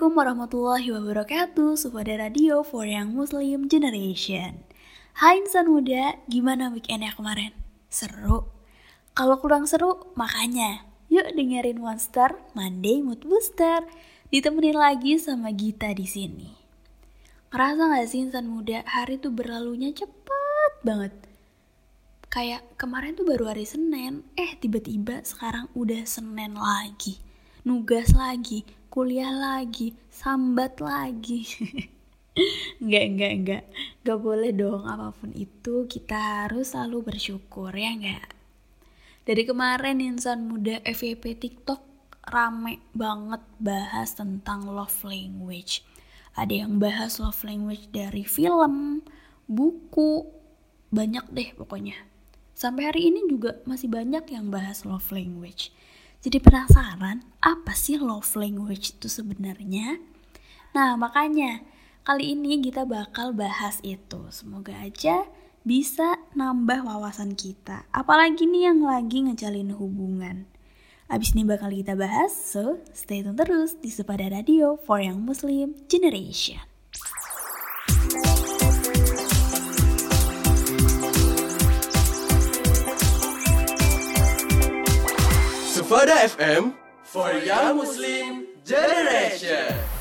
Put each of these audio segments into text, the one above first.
Assalamualaikum warahmatullahi wabarakatuh. Subada Radio for Young Muslim Generation. Hai insan muda, gimana weekendnya kemarin? Seru? Kalau kurang seru, makanya. Yuk dengerin Monster Monday Mood Booster. Ditemenin lagi sama Gita di sini. Ngerasa gak sih insan muda, hari tuh berlalunya cepet banget? Kayak kemarin tuh baru hari Senin, eh tiba-tiba sekarang udah Senin lagi. Nugas lagi, kuliah lagi, sambat lagi. enggak, enggak, enggak. Enggak boleh dong apa pun itu kita harus selalu bersyukur ya enggak. Dari kemarin insan muda FYP TikTok rame banget bahas tentang love language. Ada yang bahas love language dari film, buku, banyak deh pokoknya. Sampai hari ini juga masih banyak yang bahas love language. Jadi penasaran apa sih love language itu sebenarnya? Nah makanya kali ini kita bakal bahas itu. Semoga aja bisa nambah wawasan kita. Apalagi nih yang lagi ngejalin hubungan. Abis ini bakal kita bahas, so stay tune terus di Sepada Radio for Young Muslim Generation. Sufada FM for Young Muslim Generation.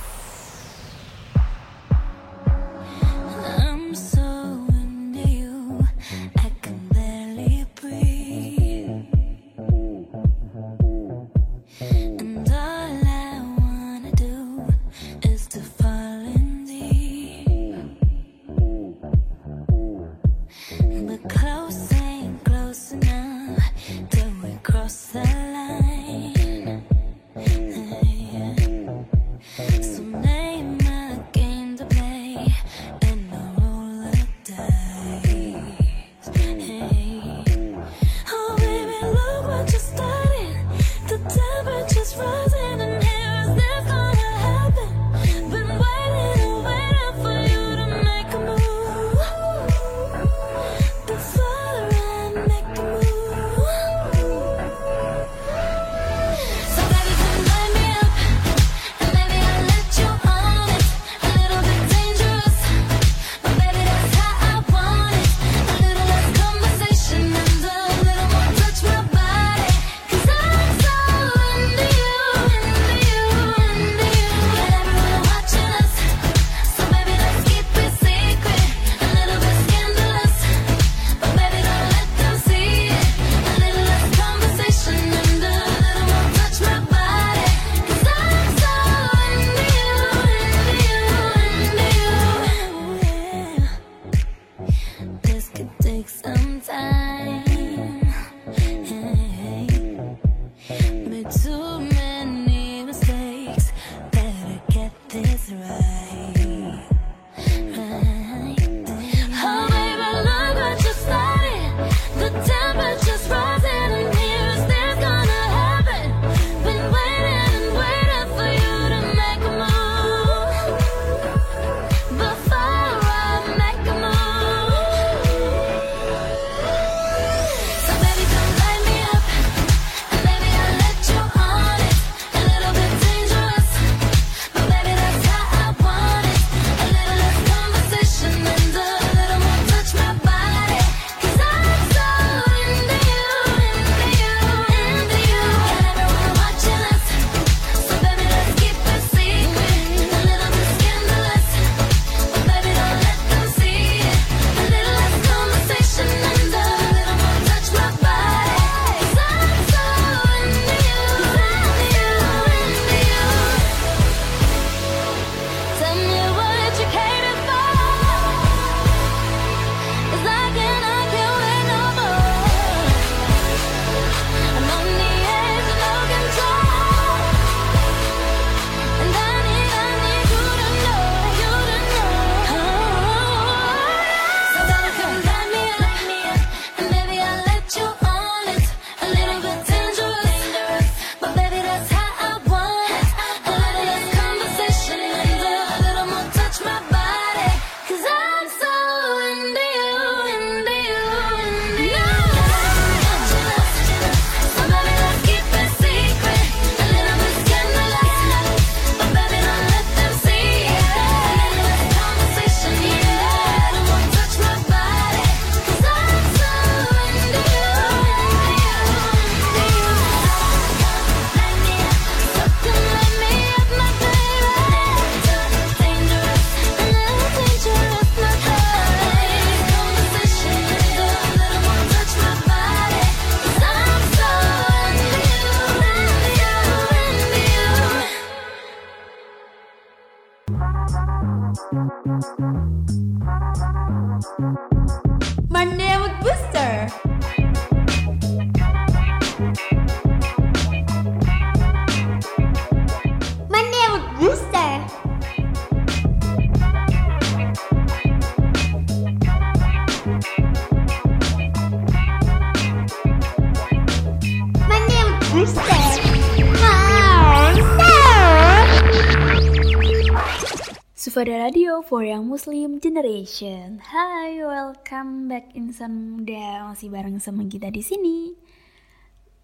Sufada Radio for Young Muslim Generation. Hai, welcome back insan muda. Masih bareng sama kita di sini.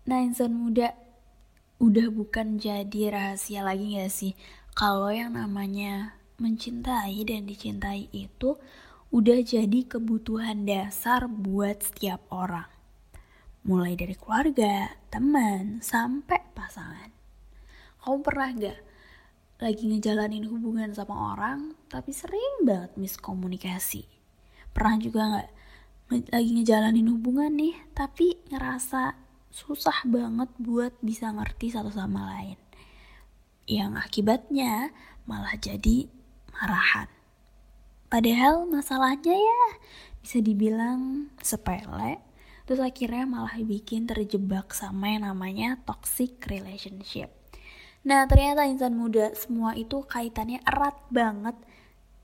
Nah, insan muda udah bukan jadi rahasia lagi gak sih kalau yang namanya mencintai dan dicintai itu udah jadi kebutuhan dasar buat setiap orang. Mulai dari keluarga, teman, sampai pasangan. Kamu pernah gak lagi ngejalanin hubungan sama orang tapi sering banget miskomunikasi? Pernah juga gak nge- lagi ngejalanin hubungan nih tapi ngerasa susah banget buat bisa ngerti satu sama lain? Yang akibatnya malah jadi marahan. Padahal masalahnya ya bisa dibilang sepele, terus akhirnya malah bikin terjebak sama yang namanya toxic relationship. Nah ternyata insan muda semua itu kaitannya erat banget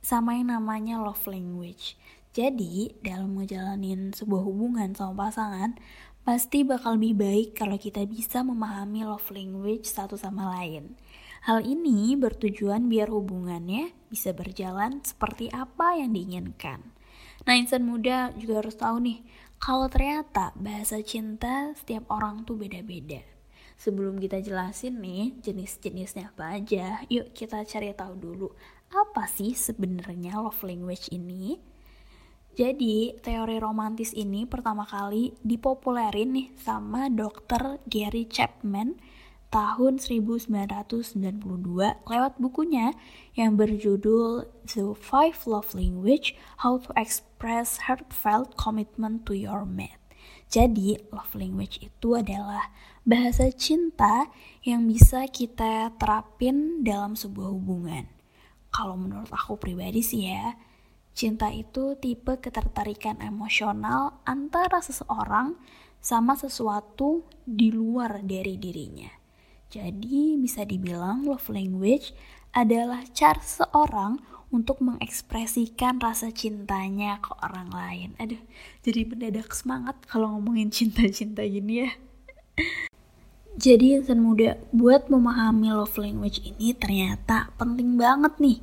sama yang namanya love language. Jadi dalam ngejalanin sebuah hubungan sama pasangan, pasti bakal lebih baik kalau kita bisa memahami love language satu sama lain. Hal ini bertujuan biar hubungannya bisa berjalan seperti apa yang diinginkan. Nah, insan muda juga harus tahu nih, kalau ternyata bahasa cinta setiap orang tuh beda-beda. Sebelum kita jelasin nih jenis-jenisnya apa aja, yuk kita cari tahu dulu apa sih sebenarnya love language ini. Jadi, teori romantis ini pertama kali dipopulerin nih sama Dr. Gary Chapman tahun 1992 lewat bukunya yang berjudul The Five Love Language: How to Express Heartfelt Commitment to Your Mate. Jadi, love language itu adalah bahasa cinta yang bisa kita terapin dalam sebuah hubungan. Kalau menurut aku pribadi sih ya, cinta itu tipe ketertarikan emosional antara seseorang sama sesuatu di luar dari dirinya. Jadi bisa dibilang love language adalah cara seseorang untuk mengekspresikan rasa cintanya ke orang lain. Aduh, jadi mendadak semangat kalau ngomongin cinta-cinta gini ya. Jadi insan muda, buat memahami love language ini ternyata penting banget nih.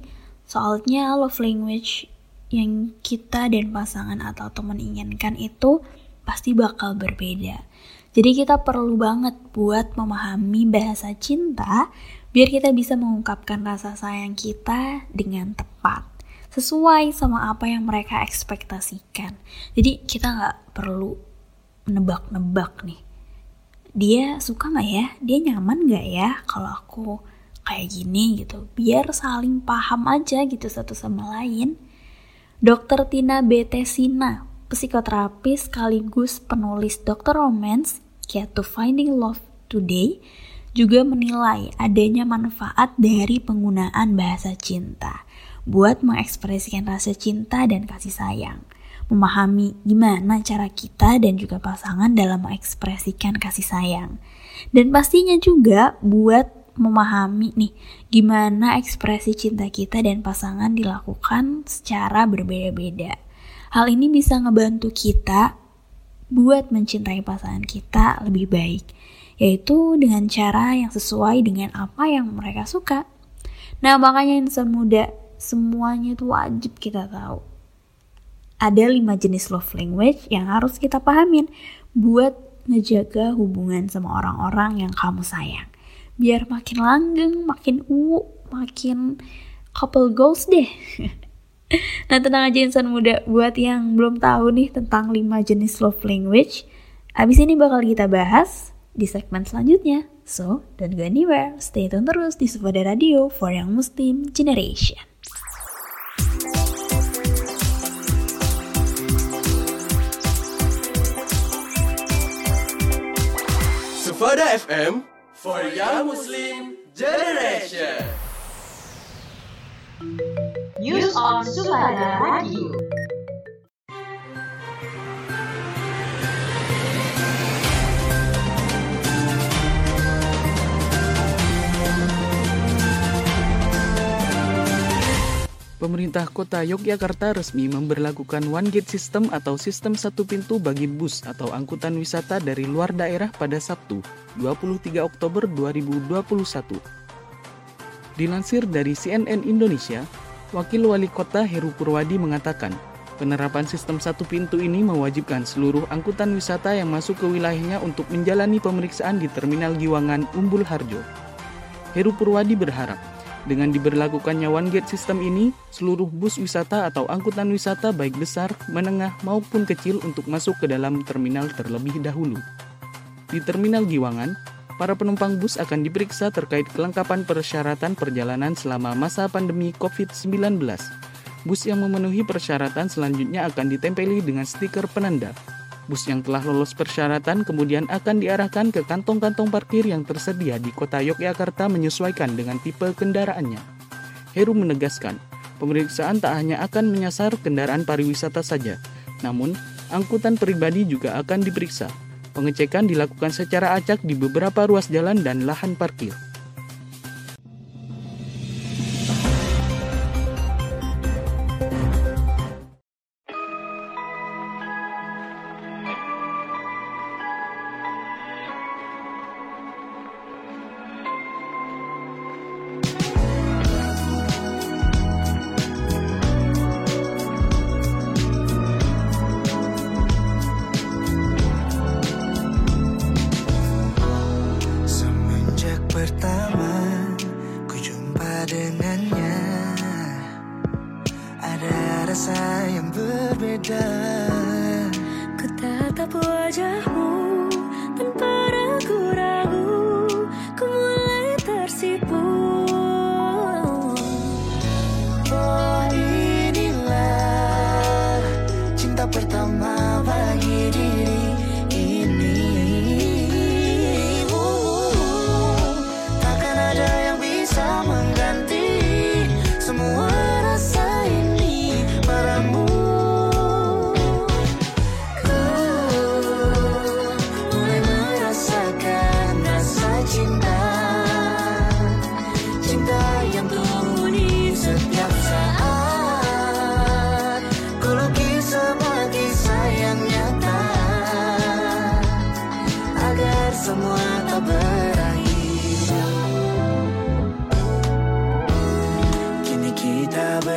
Soalnya love language yang kita dan pasangan atau teman inginkan itu pasti bakal berbeda. Jadi kita perlu banget buat memahami bahasa cinta biar kita bisa mengungkapkan rasa sayang kita dengan tepat. Sesuai sama apa yang mereka ekspektasikan. Jadi kita nggak perlu nebak-nebak nih. Dia suka nggak ya? Dia nyaman nggak ya kalau aku kayak gini gitu? Biar saling paham aja gitu satu sama lain. Dr. Tina B. Tesina, psikoterapis sekaligus penulis Dr. Romance, Get to Finding Love Today, juga menilai adanya manfaat dari penggunaan bahasa cinta buat mengekspresikan rasa cinta dan kasih sayang. Memahami gimana cara kita dan juga pasangan dalam mengekspresikan kasih sayang. Dan pastinya juga buat memahami nih gimana ekspresi cinta kita dan pasangan dilakukan secara berbeda-beda. Hal ini bisa ngebantu kita buat mencintai pasangan kita lebih baik, yaitu dengan cara yang sesuai dengan apa yang mereka suka. Nah, makanya insan muda semuanya itu wajib kita tahu. Ada lima jenis love language yang harus kita pahamin buat ngejaga hubungan sama orang-orang yang kamu sayang. Biar makin langgeng, makin uwu, makin couple goals deh. nah tenang aja insan muda, buat yang belum tahu nih tentang 5 jenis love language, abis ini bakal kita bahas di segmen selanjutnya. So, don't go anywhere, stay tune terus di Sufada Radio for Young Muslim Generation. Sufada FM for Young Muslim Generation. News on Sufada Radio. Pemerintah Kota Yogyakarta resmi memberlakukan One Gate System atau sistem satu pintu bagi bus atau angkutan wisata dari luar daerah pada Sabtu, 23 Oktober 2021. Dilansir dari CNN Indonesia, Wakil Wali Kota Heru Purwadi mengatakan, penerapan sistem satu pintu ini mewajibkan seluruh angkutan wisata yang masuk ke wilayahnya untuk menjalani pemeriksaan di Terminal Giwangan, Umbul Harjo. Heru Purwadi berharap dengan diberlakukannya One Gate System ini, seluruh bus wisata atau angkutan wisata baik besar, menengah maupun kecil untuk masuk ke dalam terminal terlebih dahulu. Di Terminal Giwangan, para penumpang bus akan diperiksa terkait kelengkapan persyaratan perjalanan selama masa pandemi COVID-19. Bus yang memenuhi persyaratan selanjutnya akan ditempeli dengan stiker penanda. Bus yang telah lolos persyaratan kemudian akan diarahkan ke kantong-kantong parkir yang tersedia di kota Yogyakarta menyesuaikan dengan tipe kendaraannya. Heru menegaskan, pemeriksaan tak hanya akan menyasar kendaraan pariwisata saja, namun angkutan pribadi juga akan diperiksa. Pengecekan dilakukan secara acak di beberapa ruas jalan dan lahan parkir.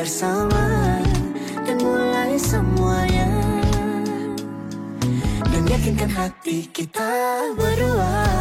Bersama Dan mulai semuanya. Dan yakinkan hati kita berdua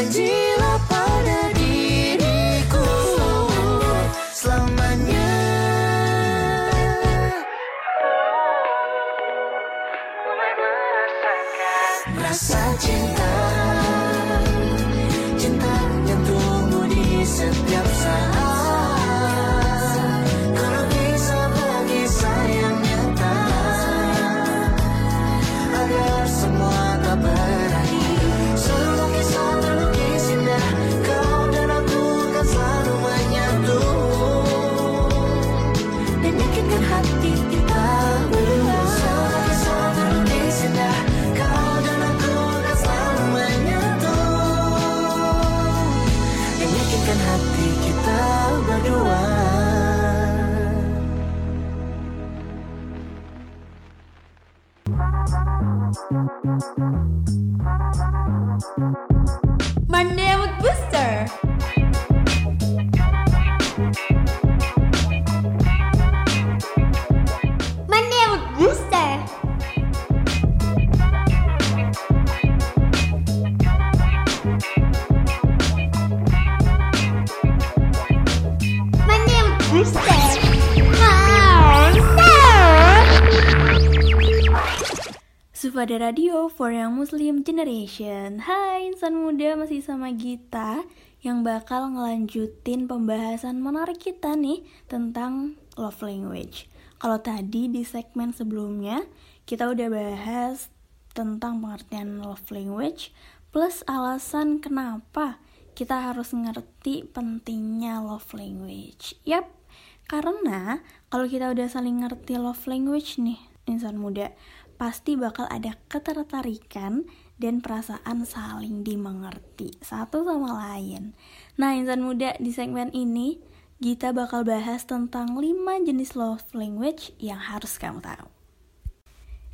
acredito. Sufada Radio for Young Muslim Generation. Hai insan muda masih sama Gita Yang bakal ngelanjutin pembahasan menarik kita nih Tentang love language. Kalau tadi di segmen sebelumnya Kita udah bahas tentang pengertian love language Plus alasan kenapa kita harus ngerti pentingnya love language. Yap, karena kalau kita udah saling ngerti love language nih insan muda pasti bakal ada ketertarikan dan perasaan saling dimengerti satu sama lain. Nah, insan muda di segmen ini Gita bakal bahas tentang 5 jenis love language yang harus kamu tahu.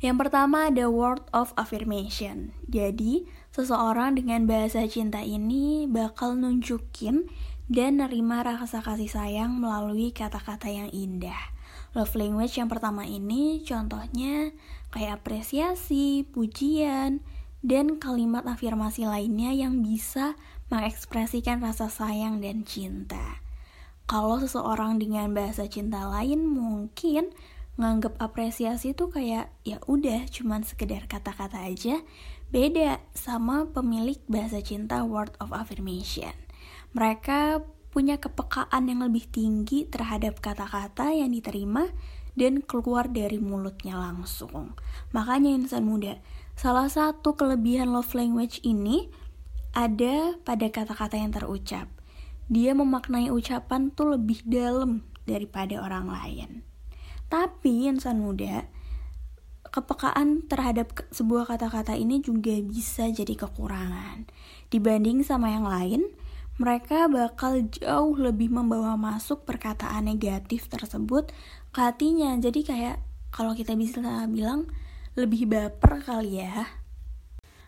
Yang pertama ada word of affirmation. Jadi, seseorang dengan bahasa cinta ini bakal nunjukin dan nerima rasa kasih sayang melalui kata-kata yang indah. Love language yang pertama ini contohnya kayak apresiasi, pujian, dan kalimat afirmasi lainnya yang bisa mengekspresikan rasa sayang dan cinta. Kalau seseorang dengan bahasa cinta lain mungkin nganggap apresiasi itu kayak ya udah cuman sekedar kata-kata aja, beda sama pemilik bahasa cinta word of affirmation. Mereka punya kepekaan yang lebih tinggi terhadap kata-kata yang diterima dan keluar dari mulutnya langsung. Makanya insan muda, salah satu kelebihan love language ini ada pada kata-kata yang terucap. Dia memaknai ucapan tuh lebih dalam daripada orang lain. Tapi insan muda, kepekaan terhadap sebuah kata-kata ini juga bisa jadi kekurangan. Dibanding sama yang lain, mereka bakal jauh lebih membawa masuk perkataan negatif tersebut ke hatinya. Jadi kayak kalau kita bisa bilang lebih baper kali ya.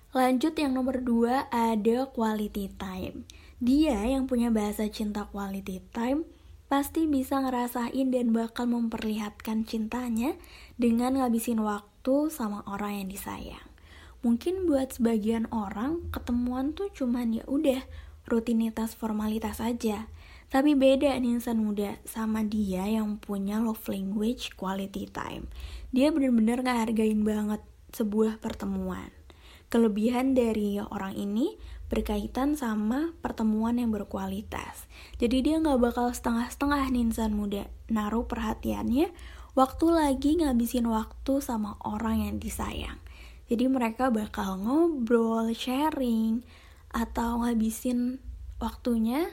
Lanjut yang nomor dua ada quality time. Dia yang punya bahasa cinta quality time pasti bisa ngerasain dan bakal memperlihatkan cintanya dengan ngabisin waktu sama orang yang disayang. Mungkin buat sebagian orang ketemuan tuh cuman ya udah rutinitas formalitas aja. Tapi beda nih insan muda sama dia yang punya love language quality time. Dia bener-bener ngehargain banget sebuah pertemuan. Kelebihan dari orang ini berkaitan sama pertemuan yang berkualitas. Jadi dia nggak bakal setengah-setengah nih insan muda naruh perhatiannya waktu lagi ngabisin waktu sama orang yang disayang. Jadi mereka bakal ngobrol, sharing, atau ngabisin waktunya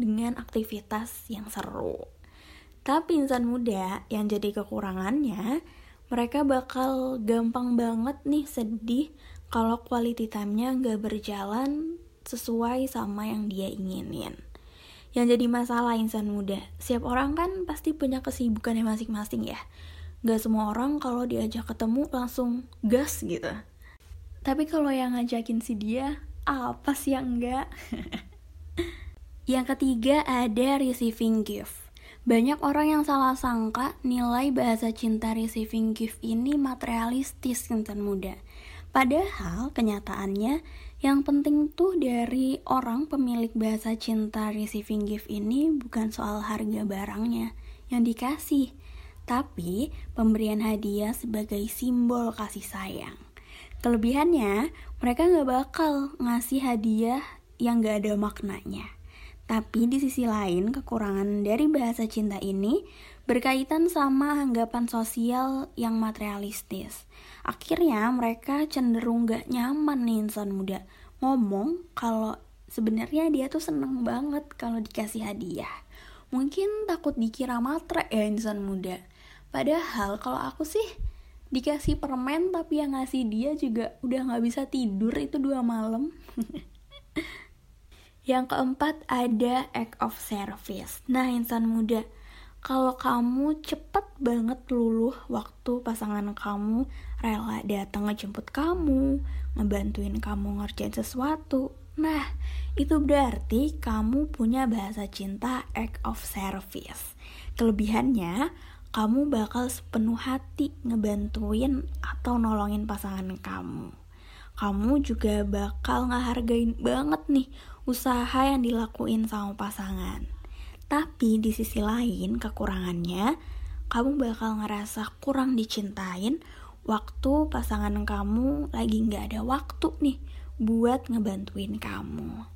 dengan aktivitas yang seru. Tapi insan muda yang jadi kekurangannya, mereka bakal gampang banget nih sedih kalau quality time-nya nggak berjalan sesuai sama yang dia inginin. Yang jadi masalah insan muda, siap orang kan pasti punya kesibukannya masing-masing ya. Gak semua orang kalau diajak ketemu langsung gas gitu. Tapi kalau yang ngajakin si dia, apa sih yang enggak? yang ketiga ada receiving gift. Banyak orang yang salah sangka nilai bahasa cinta receiving gift ini materialistis insan muda. Padahal kenyataannya yang penting tuh dari orang pemilik bahasa cinta receiving gift ini bukan soal harga barangnya yang dikasih, tapi pemberian hadiah sebagai simbol kasih sayang. Kelebihannya, mereka nggak bakal ngasih hadiah yang nggak ada maknanya. Tapi di sisi lain, kekurangan dari bahasa cinta ini berkaitan sama anggapan sosial yang materialistis. Akhirnya mereka cenderung gak nyaman nih insan muda ngomong kalau sebenarnya dia tuh seneng banget kalau dikasih hadiah. Mungkin takut dikira matre ya insan muda. Padahal kalau aku sih dikasih permen tapi yang ngasih dia juga udah nggak bisa tidur itu dua malam yang keempat ada act of service. Nah insan muda kalau kamu cepet banget luluh waktu pasangan kamu rela datang ngejemput kamu ngebantuin kamu ngerjain sesuatu. Nah itu berarti kamu punya bahasa cinta act of service. Kelebihannya kamu bakal sepenuh hati ngebantuin atau nolongin pasangan kamu. Kamu juga bakal ngehargain banget nih usaha yang dilakuin sama pasangan. Tapi di sisi lain kekurangannya, kamu bakal ngerasa kurang dicintain waktu pasangan kamu lagi nggak ada waktu nih buat ngebantuin kamu.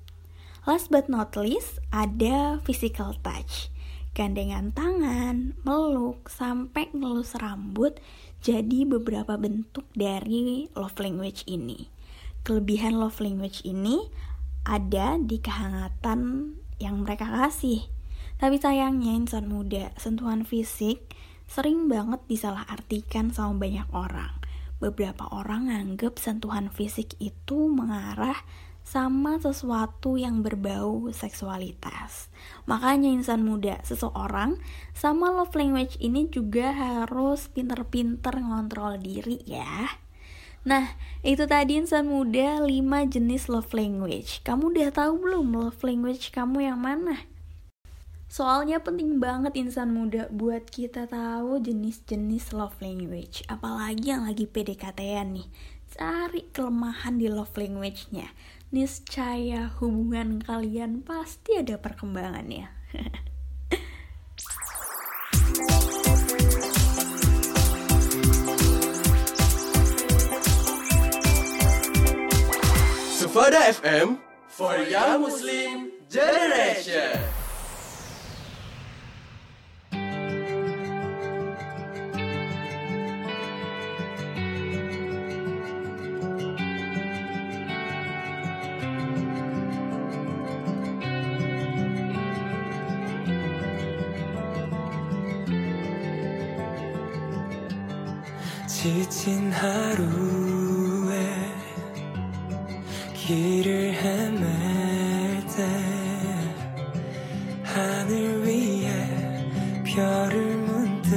Last but not least, ada physical touch. Gandengan tangan, meluk, sampai ngelus rambut jadi beberapa bentuk dari love language ini. Kelebihan love language ini ada di kehangatan yang mereka kasih. Tapi sayangnya insan muda, sentuhan fisik sering banget disalahartikan sama banyak orang. Beberapa orang nganggep sentuhan fisik itu mengarah sama sesuatu yang berbau seksualitas. Makanya insan muda, seseorang sama love language ini juga harus pinter-pinter ngontrol diri ya. Nah, itu tadi insan muda 5 jenis love language. Kamu udah tahu belum love language kamu yang mana? Soalnya penting banget insan muda buat kita tahu jenis-jenis love language. Apalagi yang lagi PDKT-an nih. Cari kelemahan di love language-nya. Niscaya hubungan kalian pasti ada perkembangannya. Sufada FM for Young Muslim Generation. 지친 하루에 길을 헤맬 때 하늘 위에 별을 문득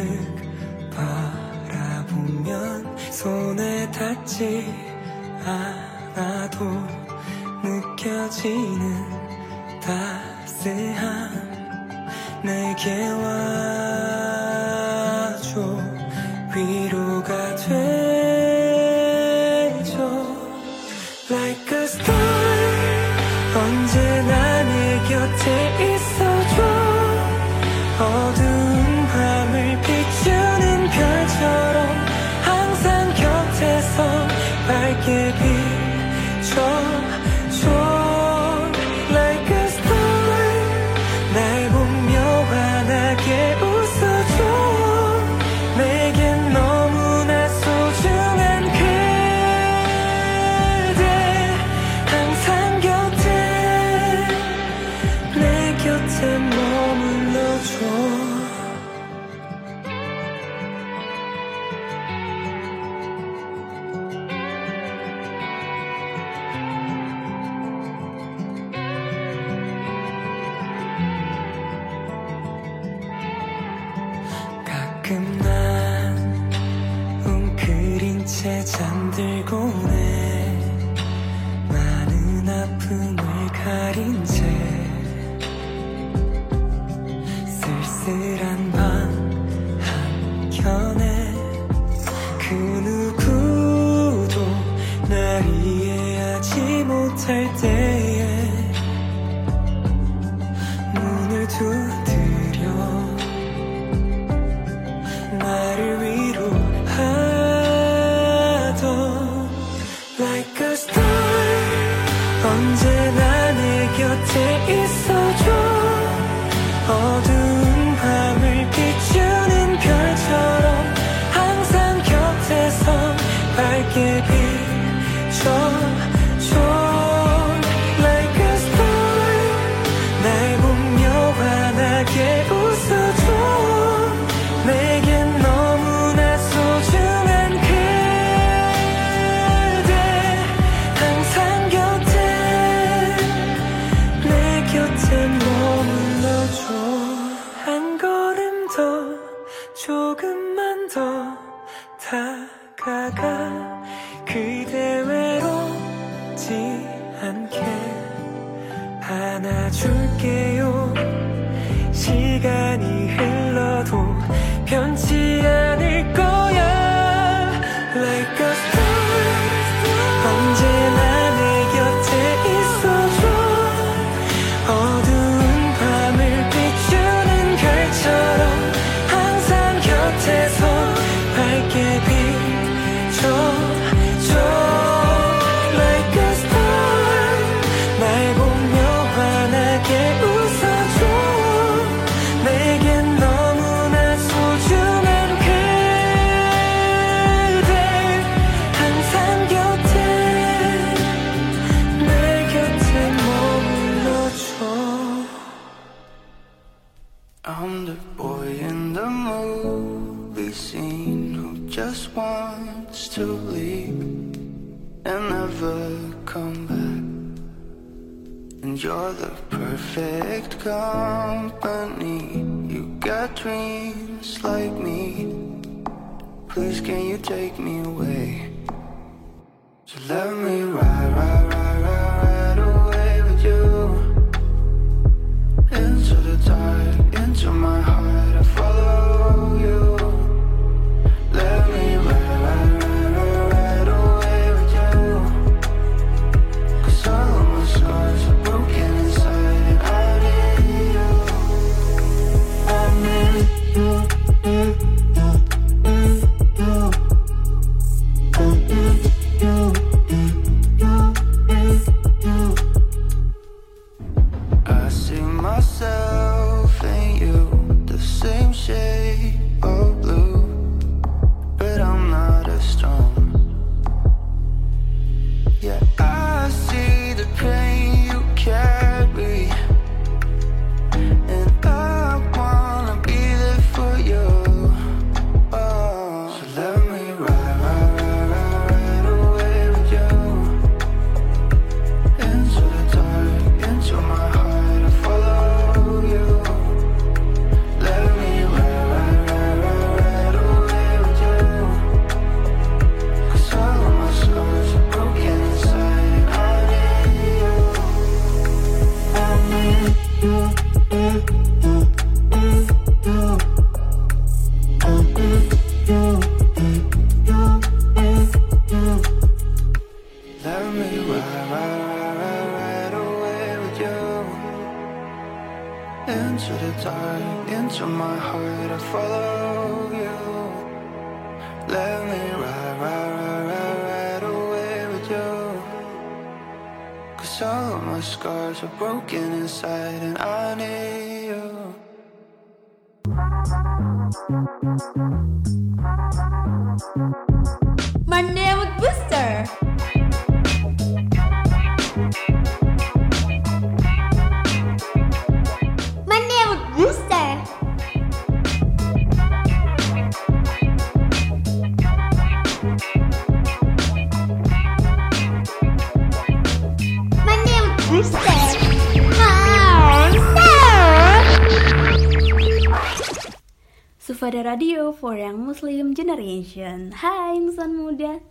바라보면 손에 닿지 않아도 느껴지는 따스함 내게 와 Of my scars are broken inside and I need you Monday with Booster. Radio for Young Muslim Generation Hai insan muda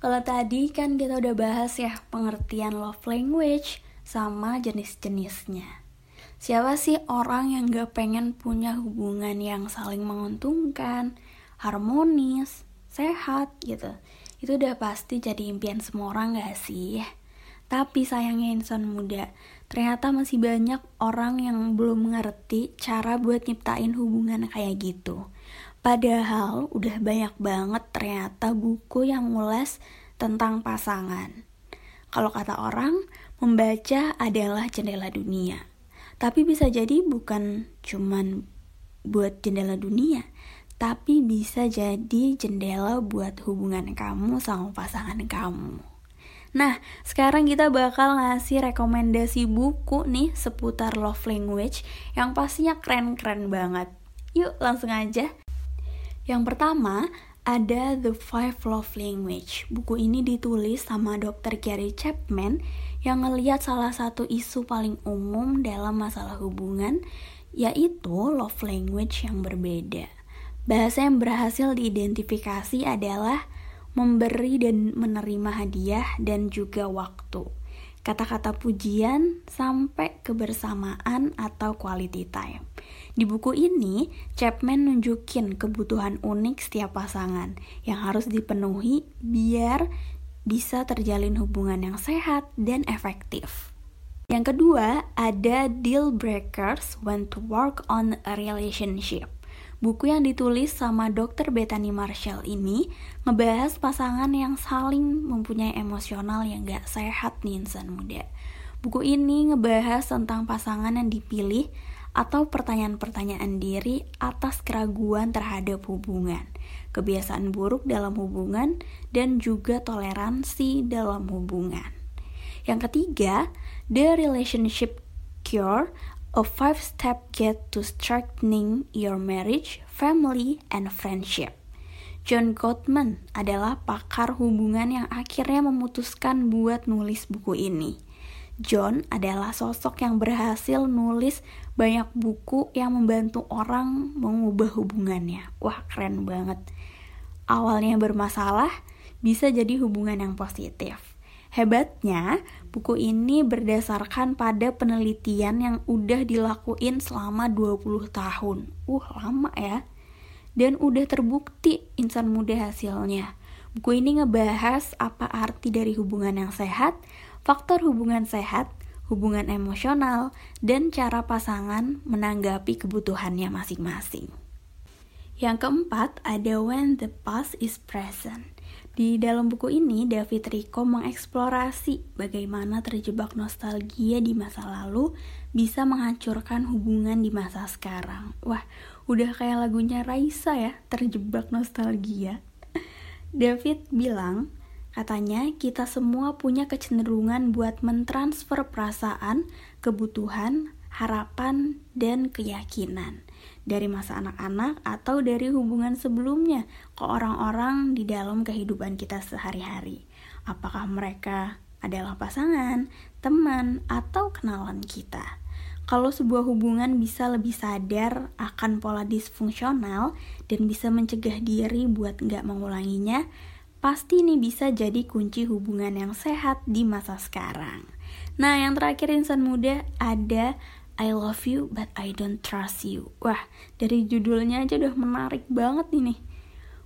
Kalau tadi kan kita udah bahas ya pengertian love language sama jenis-jenisnya Siapa sih orang yang gak pengen punya hubungan yang saling menguntungkan, harmonis, sehat gitu Itu udah pasti jadi impian semua orang gak sih? Tapi sayangnya insan muda, ternyata masih banyak orang yang belum mengerti cara buat nyiptain hubungan kayak gitu. Padahal udah banyak banget ternyata buku yang ngulas tentang pasangan. Kalau kata orang, membaca adalah jendela dunia. Tapi bisa jadi bukan cuman buat jendela dunia, tapi bisa jadi jendela buat hubungan kamu sama pasangan kamu. Nah, sekarang kita bakal ngasih rekomendasi buku nih seputar love language yang pastinya keren-keren banget. Yuk, langsung aja. Yang pertama, ada The Five Love Language. Buku ini ditulis sama Dr. Gary Chapman yang ngeliat salah satu isu paling umum dalam masalah hubungan, yaitu love language yang berbeda. Bahasa yang berhasil diidentifikasi adalah memberi dan menerima hadiah dan juga waktu. Kata-kata pujian sampai kebersamaan atau quality time. Di buku ini, Chapman nunjukin kebutuhan unik setiap pasangan yang harus dipenuhi biar bisa terjalin hubungan yang sehat dan efektif. Yang kedua, ada Deal Breakers When to Work on a Relationship. Buku yang ditulis sama Dr. Bethany Marshall ini ngebahas pasangan yang saling mempunyai emosional yang gak sehat nih insan muda. Buku ini ngebahas tentang pasangan yang dipilih atau pertanyaan-pertanyaan diri atas keraguan terhadap hubungan, kebiasaan buruk dalam hubungan, dan juga toleransi dalam hubungan. Yang ketiga, The Relationship Cure A five-step guide to strengthening your marriage, family, and friendship. John Gottman adalah pakar hubungan yang akhirnya memutuskan buat nulis buku ini. John adalah sosok yang berhasil nulis banyak buku yang membantu orang mengubah hubungannya. Wah, keren banget. Awalnya bermasalah, bisa jadi hubungan yang positif. Hebatnya, buku ini berdasarkan pada penelitian yang udah dilakuin selama 20 tahun. Uh, lama ya. Dan udah terbukti insan muda hasilnya. Buku ini ngebahas apa arti dari hubungan yang sehat, faktor hubungan sehat, hubungan emosional, dan cara pasangan menanggapi kebutuhannya masing-masing. Yang keempat, ada When the Past is Present. Di dalam buku ini, David Rico mengeksplorasi bagaimana terjebak nostalgia di masa lalu bisa menghancurkan hubungan di masa sekarang. Wah, udah kayak lagunya Raisa ya, terjebak nostalgia. David bilang, katanya kita semua punya kecenderungan buat mentransfer perasaan, kebutuhan, harapan, dan keyakinan dari masa anak-anak atau dari hubungan sebelumnya ke orang-orang di dalam kehidupan kita sehari-hari. Apakah mereka adalah pasangan, teman, atau kenalan kita? Kalau sebuah hubungan bisa lebih sadar akan pola disfungsional dan bisa mencegah diri buat nggak mengulanginya, pasti ini bisa jadi kunci hubungan yang sehat di masa sekarang. Nah, yang terakhir insan muda ada I love you but I don't trust you. Wah, dari judulnya aja udah menarik banget ini.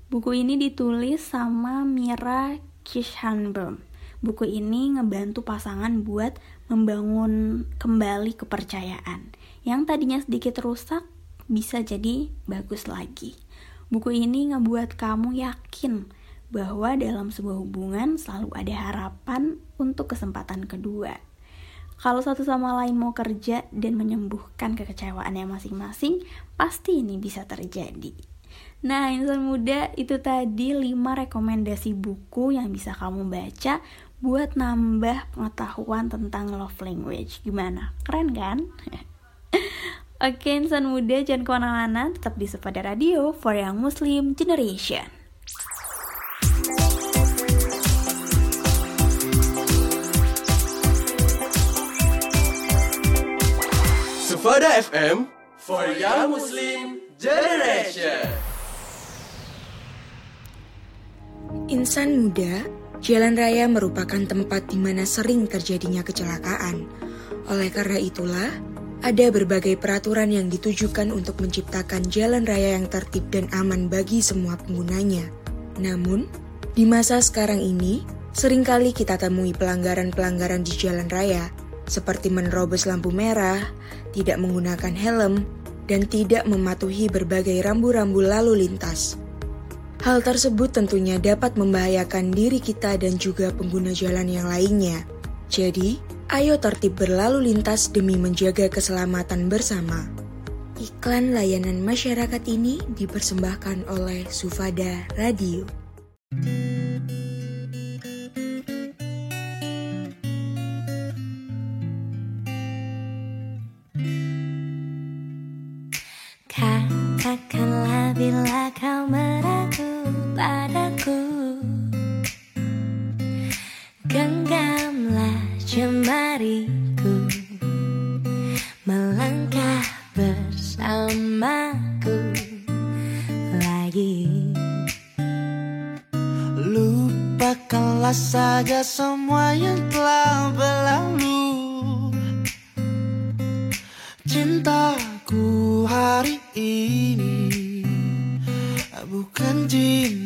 Buku ini ditulis sama Mira Kishanbaum. Buku ini ngebantu pasangan buat membangun kembali kepercayaan. Yang tadinya sedikit rusak bisa jadi bagus lagi. Buku ini ngebuat kamu yakin bahwa dalam sebuah hubungan selalu ada harapan untuk kesempatan kedua kalau satu sama lain mau kerja dan menyembuhkan kekecewaannya masing-masing, pasti ini bisa terjadi. Nah, insan muda itu tadi 5 rekomendasi buku yang bisa kamu baca buat nambah pengetahuan tentang love language. Gimana? Keren kan? Oke, insan muda jangan ke mana-mana, tetap di Sepada Radio for Young Muslim Generation. Sufada FM for Young Muslim Generation. Insan muda, jalan raya merupakan tempat di mana sering terjadinya kecelakaan. Oleh karena itulah, ada berbagai peraturan yang ditujukan untuk menciptakan jalan raya yang tertib dan aman bagi semua penggunanya. Namun, di masa sekarang ini, sering kali kita temui pelanggaran-pelanggaran di jalan raya, seperti menerobos lampu merah, tidak menggunakan helm, dan tidak mematuhi berbagai rambu-rambu lalu lintas. Hal tersebut tentunya dapat membahayakan diri kita dan juga pengguna jalan yang lainnya. Jadi, ayo tertib berlalu lintas demi menjaga keselamatan bersama. Iklan layanan masyarakat ini dipersembahkan oleh Sufada Radio. Saja semua yang telah berlalu. Cintaku hari ini Bukan cinta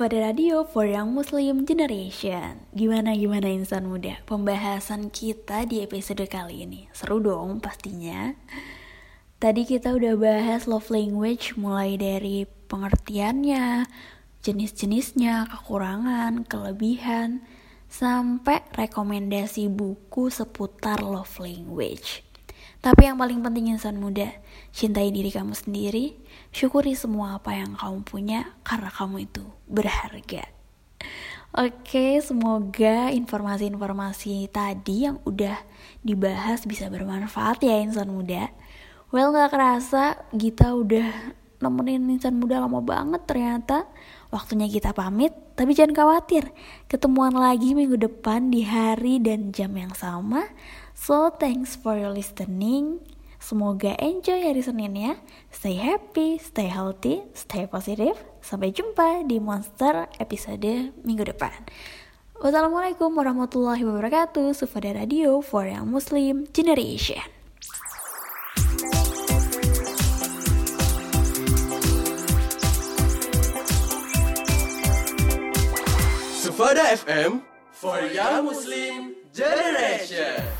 Sufada Radio for Young Muslim Generation. Gimana gimana insan muda? Pembahasan kita di episode kali ini. Seru dong pastinya. Tadi kita udah bahas love language Mulai dari pengertiannya Jenis-jenisnya, kekurangan, kelebihan Sampai rekomendasi buku seputar love language. Tapi yang paling penting insan muda, cintai diri kamu sendiri, syukuri semua apa yang kamu punya karena kamu itu berharga. Oke, semoga informasi-informasi tadi yang udah dibahas bisa bermanfaat ya insan muda. Well, gak kerasa kita udah nemenin insan muda lama banget ternyata. Waktunya kita pamit, tapi jangan khawatir. Ketemuan lagi minggu depan di hari dan jam yang sama. So, thanks for your listening. Semoga enjoy hari Senin ya. Stay happy, stay healthy, stay positive. Sampai jumpa di Monster episode minggu depan. Wassalamualaikum warahmatullahi wabarakatuh. Sufada Radio for Young Muslim Generation. Sufada FM for Young Muslim Generation.